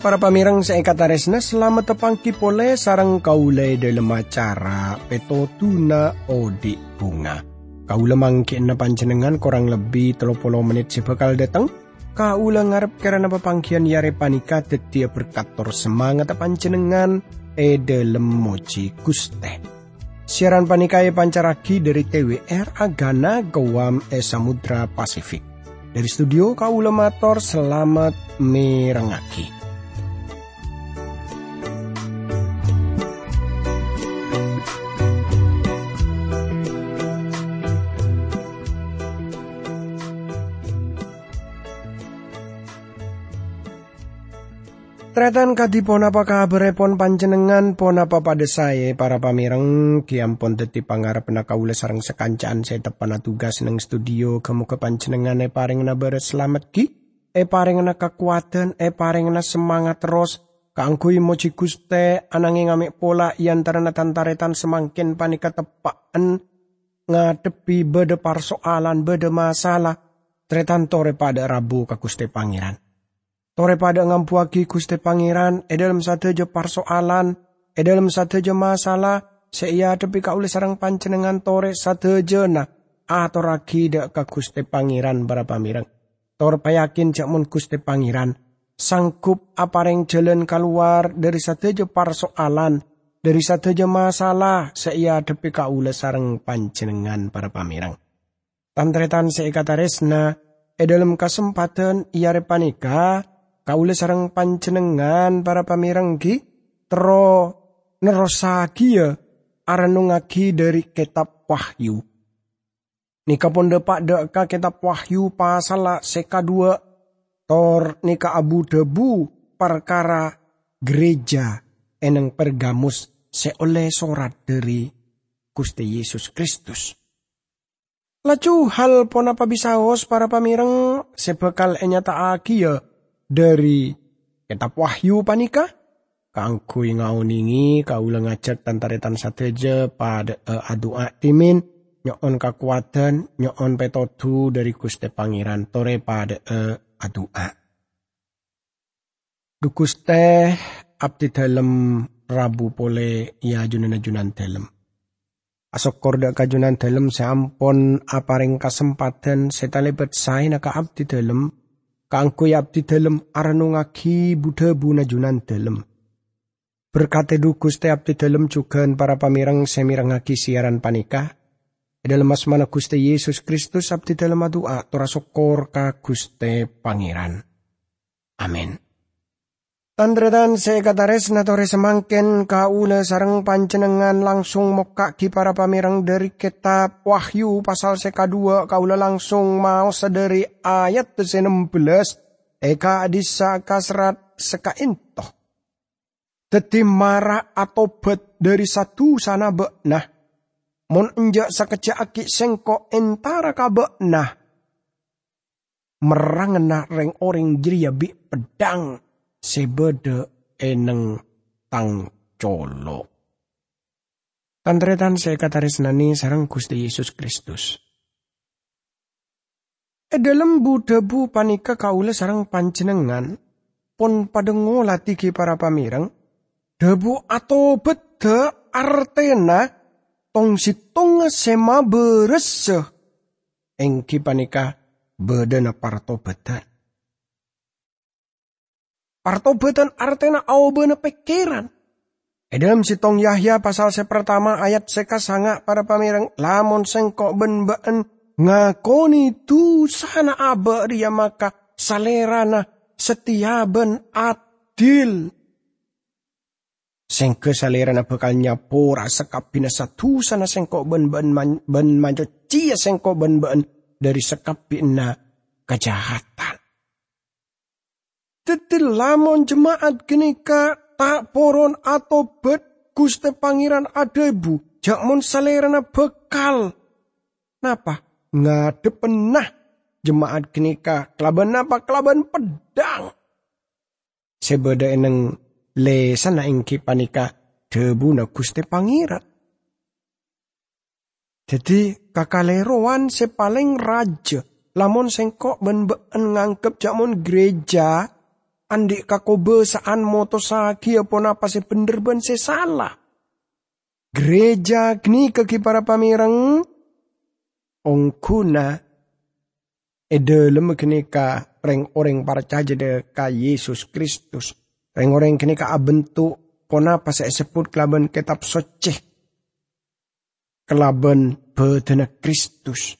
Para pamirang sa ikataresna, selamat tepangki pole sarang kaulay dalam acara petotuna odi bunga. Kaula mangkin na panjenengan kurang lebih 30 menit si bakal datang. Kaula ngarep karena papangkian yare panika tetia berkator semangat panjenengan e dalam moji guste. Siaran panikai pancaraki dari TWR Agana Gawam e Samudra Pasifik. Dari studio Kaula Mator selamat merengaki. Tretan kadipon apa kabar pon panjenengan? Pon apa pada saya para pamireng? Kiampon teti pangarep kaula sarang sekancaan saya tepan tugas neng studio. Kamu ke panjenengan e paring beres selamat ki. E paring na kekuatan e paring na semangat terus. Kangkui moci guste ananging ngamik pola iantara na tantaretan semangkin panika tepaan ngadepi bede persoalan bede masalah. Tretan tore pada rabu ke guste pangeran Tore pada ngampuaki Gusti Pangeran, e dalam satu je persoalan, e dalam satu je masalah, seia tepi ka oleh sarang pancenengan tore satu je na, atau raki dek ka Gusti Pangeran para pamirang. Tore payakin cak mun Gusti Pangeran, sangkup apareng jalan keluar dari satu je persoalan, dari satu je masalah, seia tepi ka oleh sarang pancenengan para pamirang. Tantretan seikataresna, e dalam kesempatan ia repanika, kaule sarang pancenengan para pamirenggi tero nerosagi ya. Aranungagi dari kitab Wahyu. Nika pun depak deka kitab Wahyu pasal seka dua tor nika abu debu perkara gereja. Eneng pergamus seoleh sorat dari Gusti Yesus Kristus. Lacu hal pon apa bisa hos para pamireng? Sebekal enyata aki ya dari kitab Wahyu panika kangkui ngauningi kaulah ngajak tantaretan sateja pada uh, adua timin nyon kekuatan nyon petodu dari Guste Pangeran tore pada uh, adua Dukuste abdi dalam rabu pole ya junan junan dalam Asok korda kajunan dalam seampon aparing kesempatan setalebet saya naka abdi dalam kangko abdi dalem aranungagi Buddha bunajunan dalem. Berkate du Gusti abdi dalem juga para pamirang semirangagi siaran panikah. Dalam asmana Gusti Yesus Kristus abdi dalem adua tora ka Gusti Pangeran. Amin. Tandredan sekatares natore semangken kaula sarang pancenengan langsung moka ki para pamirang dari kitab Wahyu pasal seka dua kaula langsung mau sedari ayat 16 eka adisa kasrat seka intoh. Teti marah atau bet dari satu sana nah. Mon enjak sakecak aki sengko entara kabe nah. Merangena reng orang jiria bi pedang sebede eneng tang colo. Tantretan saya kataris nani sarang Gusti Yesus Kristus. E dalam budebu panika kaule sarang panjenengan pon pada ngolati ki para pamirang debu atau beda artena tong situng sema beres engki panika bedana parto bedan Partobatan artena aubana pikiran. E dalam sitong Yahya pasal se pertama ayat seka sanga para pamirang lamun sengkok ben been ngakoni tu sana aba dia maka salerana setia ben adil. Sengke salerana bakal nyapura sekap bina satu sana sengkok ben ben ben manjo cia sengkok ben ben dari sekap bina kejahatan. Dadi lamon jemaat genika tak poron atau bet Guste Pangeran adebu jakmon salerana bekal. Napa? Ngade penah jemaat genika kelaban apa kelaban pedang. Sebeda eneng lesana ingki panika debu na Guste Pangeran. Jadi kakaleroan sepaling raja. Lamun sengkok ben ben ngangkep jakmon gereja Andik kakobe saan moto saki apa napa se bener ben se salah. Gereja gni kaki para pamirang ongkuna edalem kini ka reng orang percaya de ka Yesus Kristus. Reng orang kini ka abentuk kona pas sebut kelaban kitab soceh. Kelaban bedena Kristus.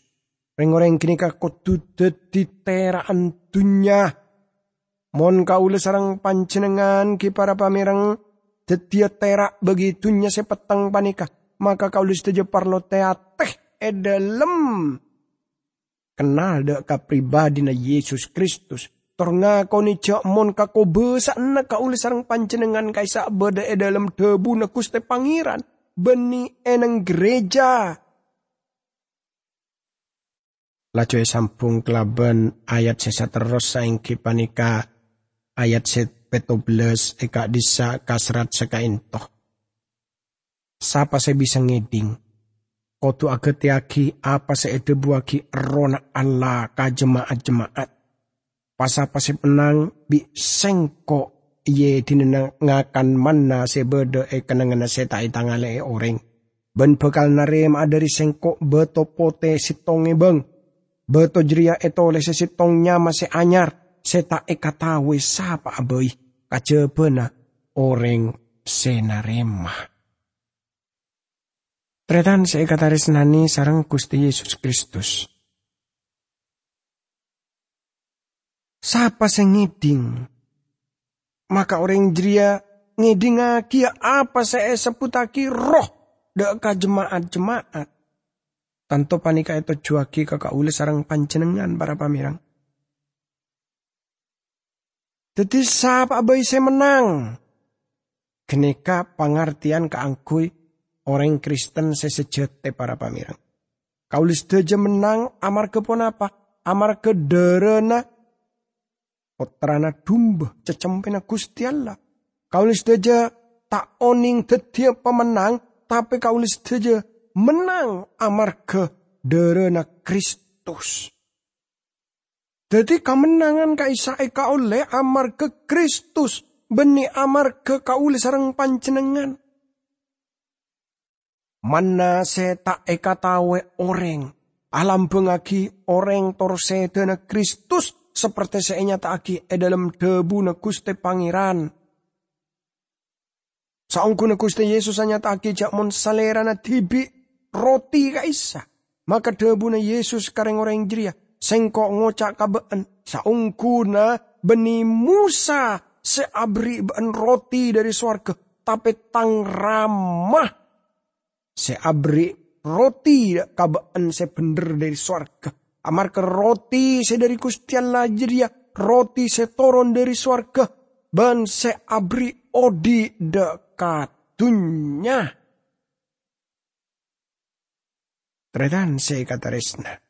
Reng orang kini ka kudu dadi teraan dunya Mon kaula sarang pancenengan ki para pamirang tetia terak begitunya sepetang panika. Maka kaula setuju parlo teateh edalem. Kenal dek ka pribadi na Yesus Kristus. Tornga ni cak mon kako besak na kaula sarang pancenengan kaisa beda edalem debu na kuste pangeran. Beni eneng gereja. Lacoy sampung kelaban ayat sesa terus saing panika ayat set petobles eka disa kasrat seka intoh. Sapa saya bisa ngeding? Kotu agetiaki apa saya debuaki rona Allah ka jemaat-jemaat. Pasapa saya penang bi sengko ye ngakan mana sebeda e kenangan seta itangale e orang. Ben bekal narem adari sengko beto pote sitonge beng. Beto jeria etole sesitongnya masih anyar seta ekatawe sapa abai kajebena orang senarema. Tretan seekataris nani sarang Gusti Yesus Kristus. Sapa sing ngiding? Maka orang jeria ngiding aki apa saya seputaki roh deka jemaat-jemaat. Tanto panika itu juaki kakak ule sarang pancenengan para pamirang. Jadi siapa abai saya menang. Keneka pengertian keangkui orang Kristen sesejete para pamirang. Kaulis deja menang amar kepon apa? Amar ke derena potrana dumba cecempena Gusti Allah. Kaulis deja tak oning tetia pemenang tapi kaulis deja menang amar ke derena Kristus. Jadi kemenangan kaisa eka oleh amar ke Kristus. Beni amar ke kaule sarang pancenengan. Mana tak eka tawe orang. Alam pengaki orang torsedana Kristus. Seperti seenya aki e dalam debu na kuste pangeran. Saungku na kuste Yesus hanya taki jak mon salera na tibi roti kaisa. Maka debu na Yesus kareng orang jeria sengkok ngocak kabeen saungkuna beni Musa seabri ben roti dari suarga tapi tang ramah. Seabri roti kabeen se bener dari suarga amar ke roti se dari kustian lajir ya roti se toron dari suarga ban se abri odi dekatunya. Tredan se kata resna.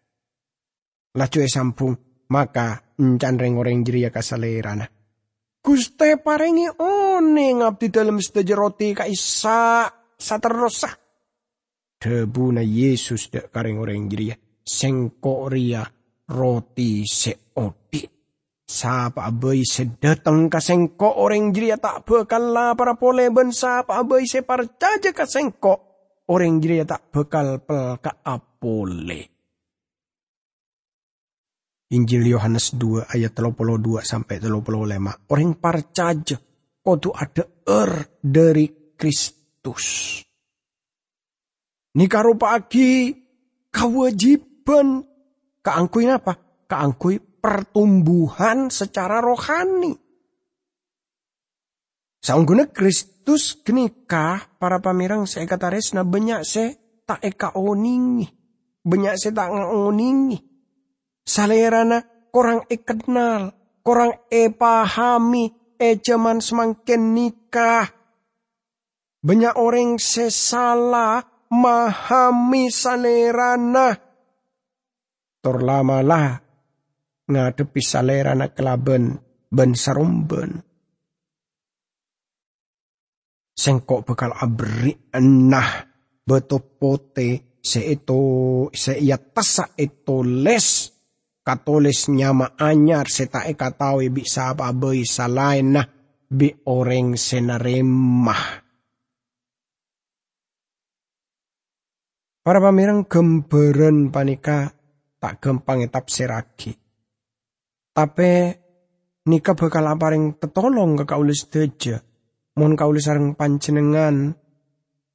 Lacu sampung, maka encan reng-oreng jeria kasalerana. Guste parengi one ngabdi dalam sedaja roti ka isa saterosa. Debu na Yesus dek kareng orang jeria. Sengko ria roti seodi. Sapa abai sedatang ka sengko orang jeria tak bekal para pole ben sapa abai se parcaja ka sengko. Orang jeria tak bekal pel ka apole. Injil Yohanes 2 ayat 32 sampai 35. Orang percaya kudu ada er dari Kristus. Nika pagi kewajiban keangkui apa? Keangkui pertumbuhan secara rohani. Saungguna Kristus genika para pamirang saya kata resna banyak saya tak eka oningi. Banyak saya tak ngoningi salerana korang e kenal, korang e pahami, e zaman semakin nikah. Banyak orang sesala mahami salerana. Torlamalah ngadepi salerana kelaben ben sarumben. Sengkok bekal abri enah betopote se itu se ia tasa itu les katulis nyama anyar setae katawi bisa apa boi salain nah bi orang senaremah. Para pamirang gemberen panika tak gampang siragi. Tapi nika bakal aparing tetolong ke kaulis deja. Mohon kaulis sareng panjenengan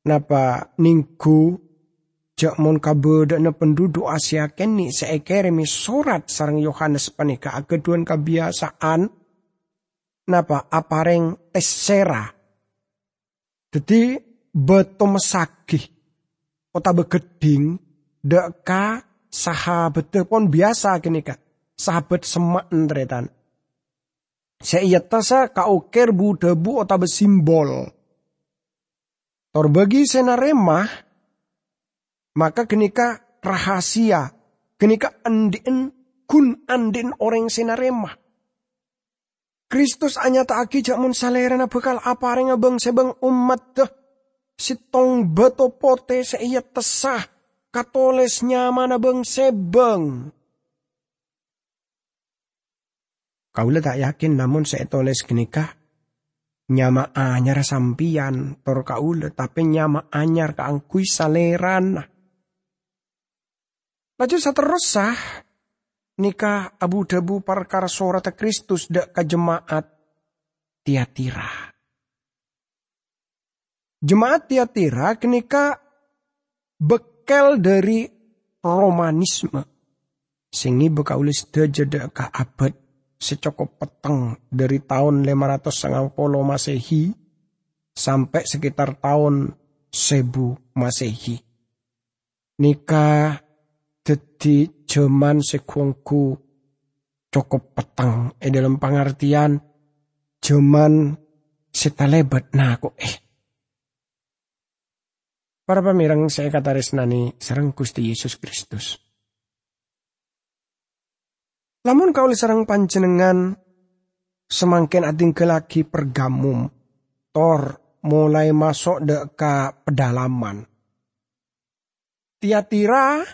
napa ninggu jak mon kabedakna penduduk Asia keni seekeremi surat sarang Yohanes panika keduan kebiasaan napa apareng tesera. Jadi beto mesagih kota begeding deka sahabat pun biasa kini kak sahabat semak entretan. Saya tasa ukir bu debu otah simbol. Tor bagi senaremah maka kenika rahasia kenika andin kun andin orang senaremah. Kristus anya tak aki jak mun salerana bekal apa abang sebang umat deh sitong beto pote seiya tesah katolesnya mana beng sebeng. Kaulah tak yakin namun saya tulis genikah nyama anyar sampian tor kaula tapi nyama anyar kaangkui saleran. Laju saterusah nikah abu debu perkara sorata Kristus dak ke jemaat tiatira. Jemaat Tiatira kenika bekel dari Romanisme. Singi bekaulis dejeda ka abad secokop peteng dari tahun 590 Masehi sampai sekitar tahun 1000 Masehi. Nika jadi zaman sekuangku cukup peteng eh dalam pengertian zaman setalebat nah kok eh Para pamirang saya kata resnani sarang Gusti Yesus Kristus. Lamun kau sarang panjenengan semakin ading lagi pergamum, tor mulai masuk dek ke pedalaman. Tiatira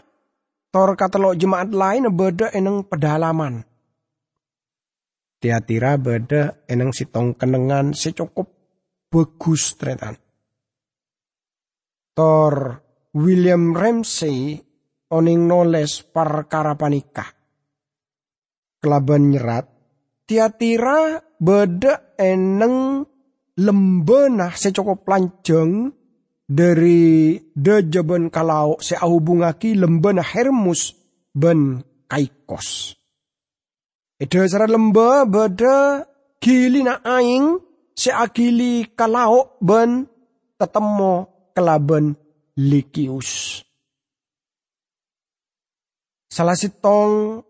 tor lo jemaat lain beda eneng pedalaman. Tiatira beda eneng sitong kenengan secukup bagus tretan. Tor William Ramsey oning noles perkara panikah. Kelaban nyerat, tiatira beda eneng lembenah secokop lanjeng dari dejaban kalau seahubungaki lembenah Hermus ben kaikos. Eda secara lemba beda gili na aing seagili kalau ben tetemo kelaban Likius. Salah sitong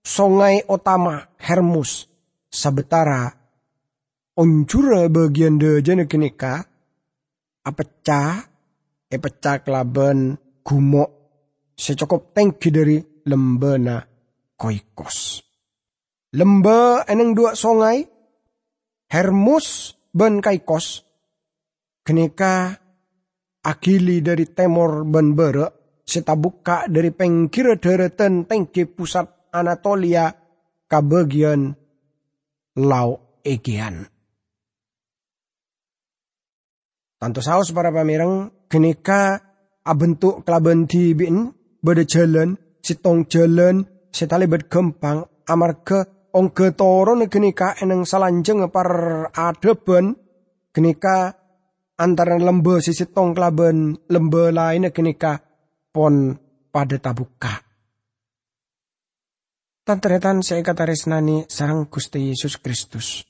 songai utama Hermus sabetara onjura bagian dejana kenika apecah e pecah kelaban gumok secokop tengki dari lembana koikos. Lemba eneng dua songai Hermus ben kaikos kenika akili dari temor ben bere, buka dari pengkir deretan tengki pusat Anatolia kabagian lau egean. Tanto saus para pamirang kenika abentuk kelaban bin beda jalan sitong jalan setali gempang amarga ongke toron kenika eneng salanjeng par adeban kenika antara lembe sisi tong kelaben lembe lainnya kenika pon pada tabuka. Tanteretan saya kata resnani sarang Gusti Yesus Kristus.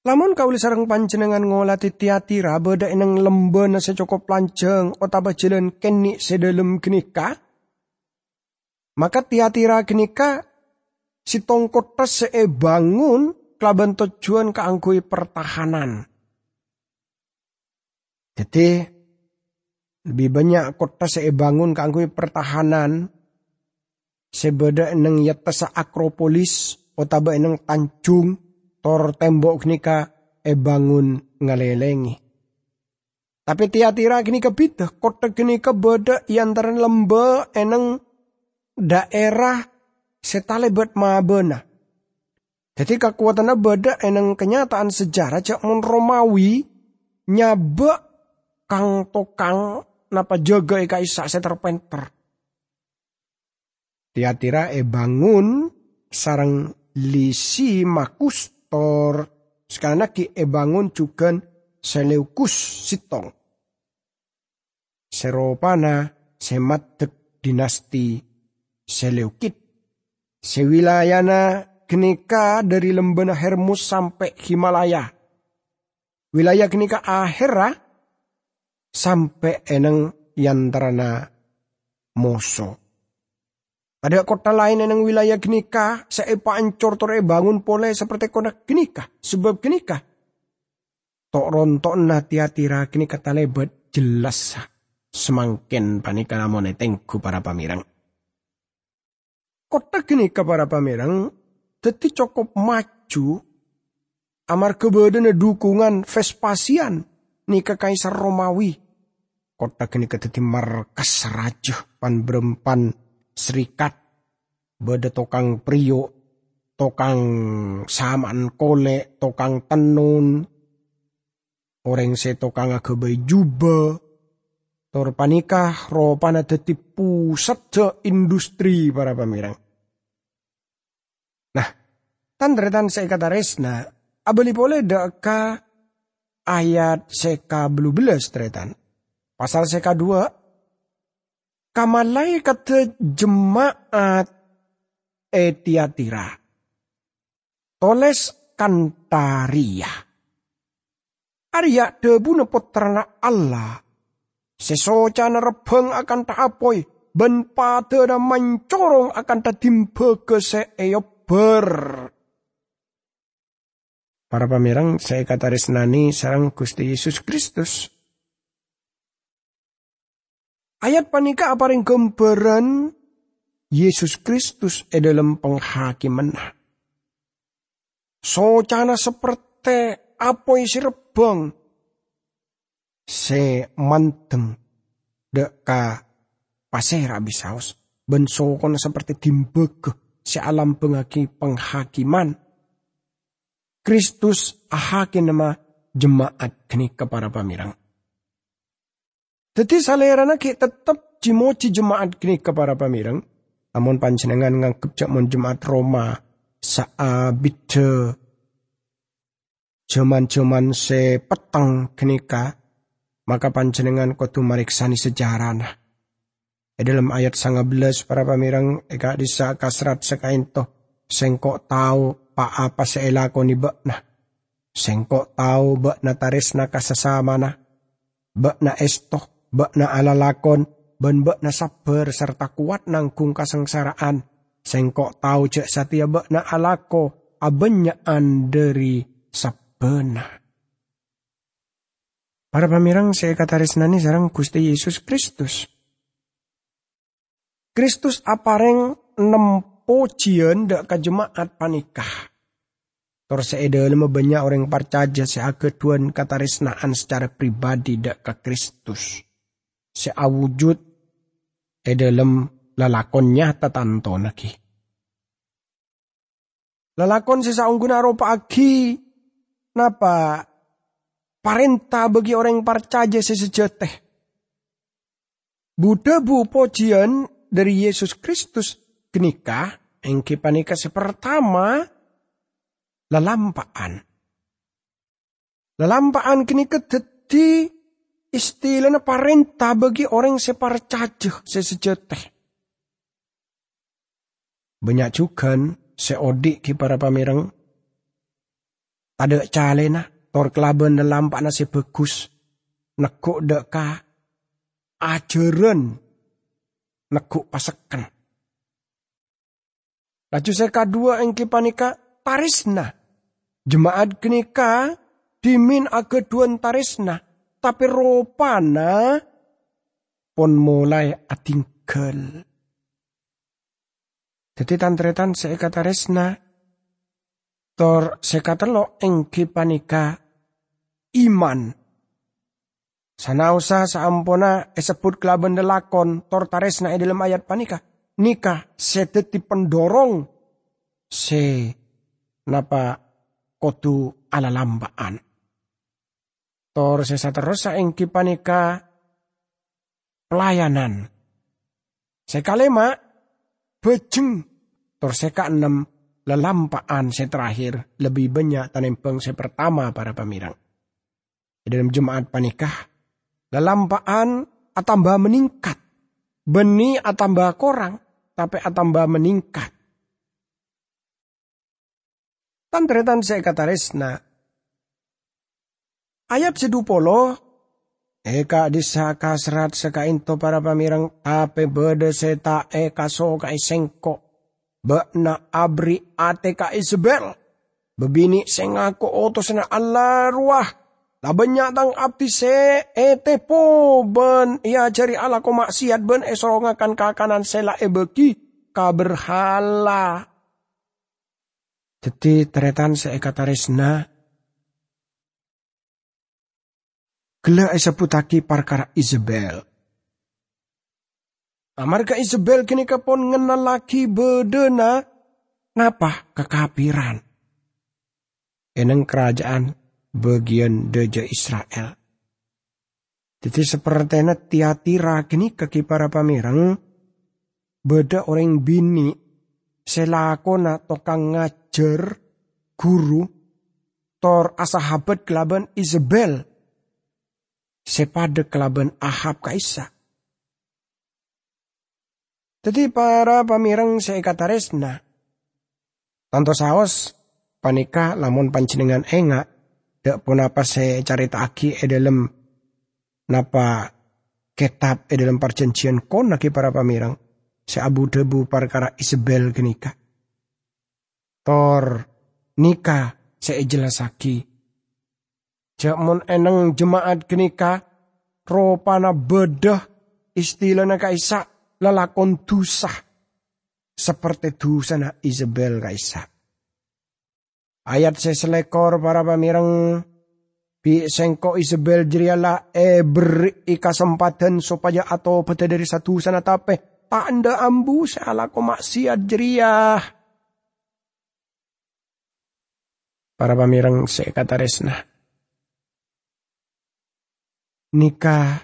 Lamun kau sarang panjenengan ngolati tiatira beda eneng lembe na secokop lanceng otaba jalan keni sedalem kenika. Maka tiatira kenika si tongkotas see bangun kelaban tujuan keanggui pertahanan. Jadi lebih banyak kota saya bangun keanggui pertahanan sebeda eneng yatasa akropolis otaba eneng tancung tor tembok nika e bangun ngalelengi. Tapi tiatira kini kebita kota kini kebeda iantaran lemba eneng daerah setalebet mabena. Jadi kekuatannya beda eneng kenyataan sejarah cak mon Romawi nyabe kang tokang napa jaga eka isa seterpenter. Tiatira e bangun sarang lisi makustor sekarang ki e bangun juga Seleukus sitong. Seropana semat dinasti Seleukid. Sewilayana genika dari lembena Hermus sampai Himalaya. Wilayah genika akhirah sampai eneng yantarana Moso. Ada kota lain eneng wilayah genika seepa ancor tore bangun pole seperti kota genika. Sebab genika. Tok rontok nati-atira genika talebet jelas semakin panika namone tengku para pamirang. Kota genika para pamirang Teti cukup maju amar kebedene dukungan Vespasian ni ke Kaisar Romawi. Kota kini keteti markas raja pan berempan serikat beda tokang prio tokang saman kole tokang tenun orang se tokang agabai juba tor panikah ropana teti pusat industri para pamirang Tandretan saya kata resna, abali boleh deka ayat seka belu belas tretan. Pasal seka dua, kamalai kata jemaat etiatira. Toles kantaria. Arya debu nepot ternak Allah. Sesocana rebeng akan tak apoi. Ben pada mancorong akan tak timpe ke seeyober. Para pamirang, saya kata resnani sarang Gusti Yesus Kristus. Ayat panika aparing gambaran Yesus Kristus e dalam penghakiman. Socana seperti apa isi rebang. Se manteng deka haus. Ben sokon seperti dimbege si alam pengaki penghakiman Kristus ahakin nama jemaat kini kepada pamirang. Jadi salerana ki tetap cimoci jemaat kini kepada pamirang. Amun panjenengan ngangkep cak mon jemaat Roma saabite jaman-jaman se petang kenika maka panjenengan kudu mariksani sejarah E dalam ayat sangat belas para pamirang eka disa kasrat sekainto sengkok tahu pa apa sa elako ni ba na. Sengko tao ba na taris na kasasama na. Ba na esto, ba na alalakon, ban ba na sabar serta kuat nang kung kasengsaraan. Sengko tao cek satia ba na alako abanyaan dari sabena. Para pamirang saya kata nani sarang Gusti Yesus Kristus. Kristus apareng nempo cian dak kajemaat panikah. Tor seedel banyak orang percaya seageduan katarisnaan secara pribadi dak ke Kristus. Seawujud edelem lalakonnya tatanto lagi. Lalakon sesaungguna ropa agi napa parenta bagi orang percaya sesejateh. Buddha bu pojian dari Yesus Kristus kenikah engke panika sepertama lalampaan. Lalampaan kini kedeti istilahnya parenta bagi orang separcajah sesejateh. Banyak juga seodik ki para pamirang. Ada calena tor kelaban lalampaan nasi bagus. Nekuk deka ajaran nekuk pasekan. Laju saya kedua engki panika parisna Jemaat kenika dimin ageduan tarisna, tapi ropana pon mulai atingkel. Jadi tantretan kata resna, tor saya kata lo engki panika iman. Sana usah saampona esebut kelaban delakon tor taresna e dalam ayat panika. nikah sedeti pendorong se napa kodu ala lambaan. Tor sesa terus ing kipanika pelayanan. Sekalema bejeng tor seka enam lelampaan se terakhir lebih banyak tanempeng se pertama para pemirang. Dalam jemaat panikah lelampaan atambah meningkat. Beni atambah korang tapi atambah meningkat. Tantretan saya kata resna. Ayat sedupolo Eka disaka serat seka into para pamirang ape bede seta eka so ka isengko. Bakna abri ate ka Isabel. Bebini sengako otos na Allah ruah. Labanya tang abdi se ete po ben ia cari ala ko maksiat ben esorongakan kakanan sela ebeki kaberhala. Jadi teretan seekataresna Gela esaputaki parkara Isabel. Amarga Isabel kini kapon ngenal laki bedena napa kekapiran. Eneng kerajaan bagian deja Israel. Jadi seperti tiatira kini kaki para pamirang beda orang bini selakona tokang ngajar guru tor asahabat kelaban Isabel sepada kelaban Ahab kaisa. Jadi para pamirang seikataresna. Tanto saos panika lamun panjenengan enga dak pun apa saya carita aki e dalam napa kitab e dalam perjanjian kon naki para pamirang se abu debu perkara Isabel kenika. Tor nikah saya jelasaki Jamun eneng jemaat genika ropana bedah istilahnya kaisa lalakon dusah seperti dusana Isabel kaisa. Ayat seselekor para pamirang Bi sengko Isabel jeriala e beri kesempatan supaya atau pete dari satu sana tape tanda ambu salah ko maksiat jeriah. Para pamirang sekata resna nikah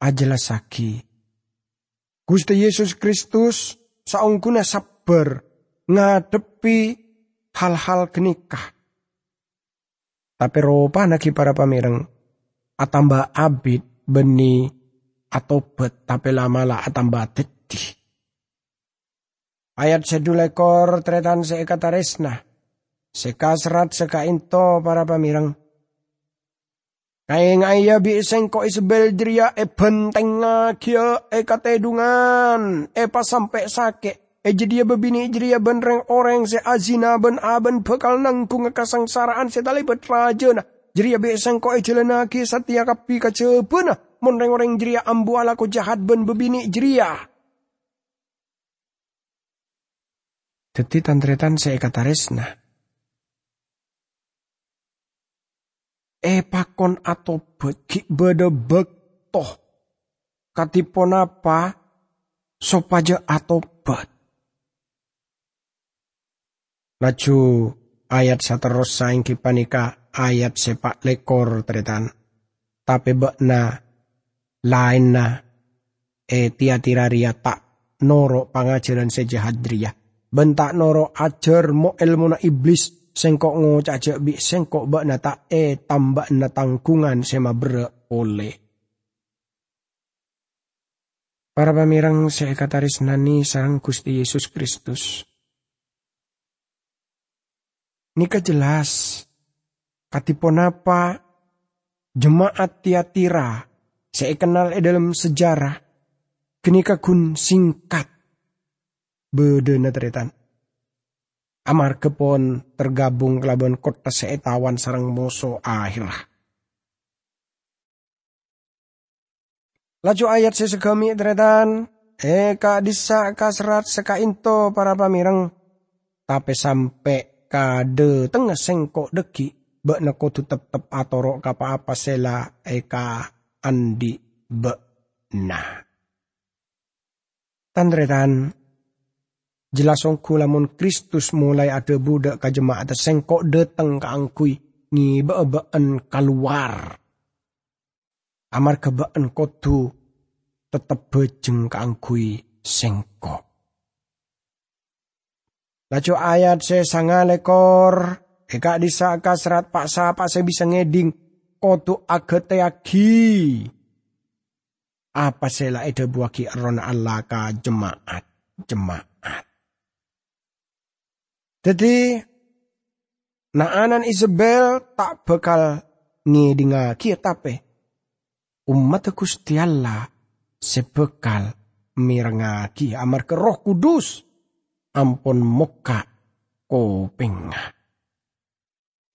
ajalah saki. Gusti Yesus Kristus saungguna sabar ngadepi hal-hal kenikah. Tapi ropa naki para pamireng atamba abid beni atau bet tapi lama lah atamba teti. Ayat sedulekor tretan seekataresna. Sekasrat sekainto para pamireng Kaya nga iya bi iseng ko isbel dria e benteng kia e katedungan e pas sampai sake e jadi bebini jadi benreng orang se azina ben aben bekal nangkung kasangsaraan se tali betraja na jadi bi iseng ko e jelena ki satia kapi kacepena monreng orang jeria ambu ala ko jahat ben bebini jeria. Teti tantretan se kataresna. Epakon atau beki beda bektoh. Katipon apa? Sopaja atau bat. Laju ayat saterus saing kipanika ayat sepak lekor tretan. Tapi bekna lain na e tiatiraria tak noro pangajaran sejahat dria. Bentak noro ajar mo ilmu na iblis sengkok ngo caca bi sengkok bak na tak e tambak na tangkungan sema bre oleh. Para pamirang seekataris nani sarang Gusti Yesus Kristus. Nika jelas katipon apa jemaat tiatira saya kenal e dalam sejarah kenika kun singkat bede na Amar kepon tergabung kelaban kota seetawan sarang moso akhirah. Laju ayat sesegami tretan, eka disa kasrat seka into para pamirang, tapi sampai kade tengah sengkok deki, bak neko tutep tep atoro kapa apa sela eka andi be nah. Tandretan Jelas ongku lamun Kristus mulai ada budak ka jemaat sengkok deteng ka angkui ngibeen keluar. Amar kebeen kotu tetep bejeng ka angkui sengkok. Lacu ayat se sanga lekor Eka disaka serat pak sapa saya bisa ngeding kotu ageteaki. Apa sela ede buaki ron Allah ka jemaat. Jemaat. Jadi naanan Isabel tak bakal ngedinga kia tapi umat Gusti Allah sebekal mirengaki amar ke roh kudus ampun muka koping.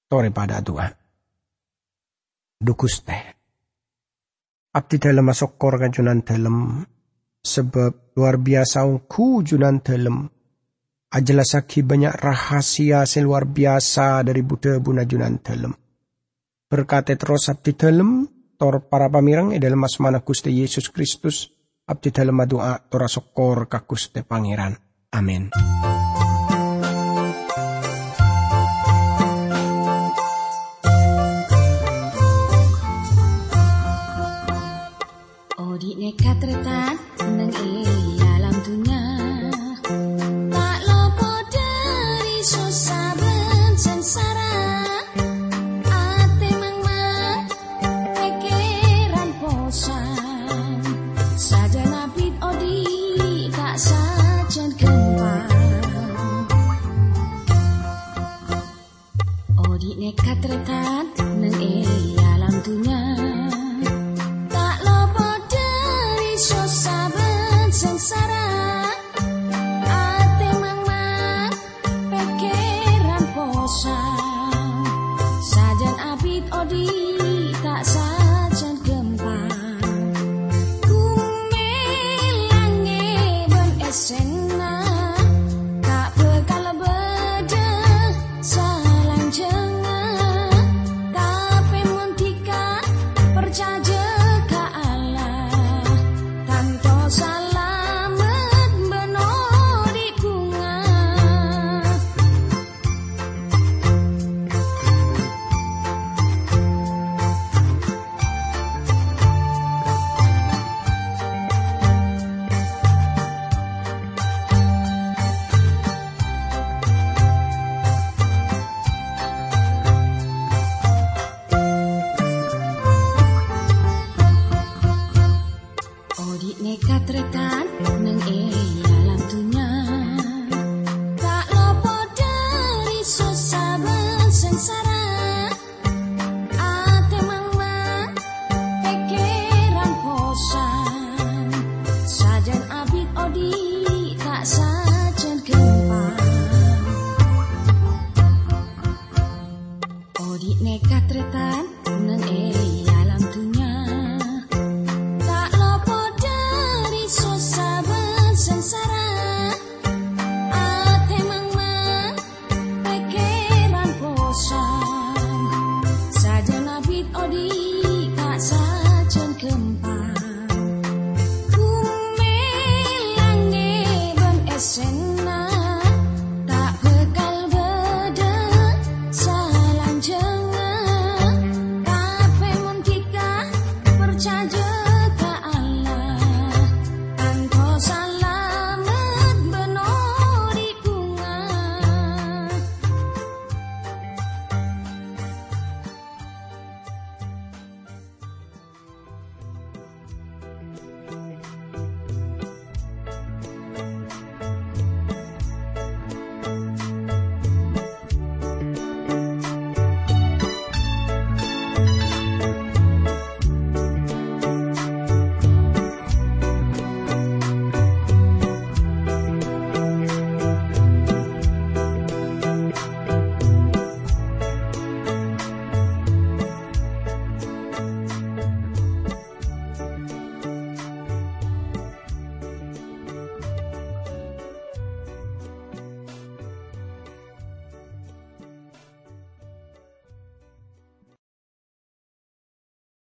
Tore pada doa. Dukus teh. Abdi dalam masuk kor junan dalam sebab luar biasa ku junan dalam ajelasaki banyak rahasia luar biasa dari Buddha Bunajunan dalam. Berkata terus abdi dalam, tor para pamirang dalam asmana Gusti Yesus Kristus, abdi dalam doa tora sokor kakuste pangeran. Amin. Odi nekat retan nang alam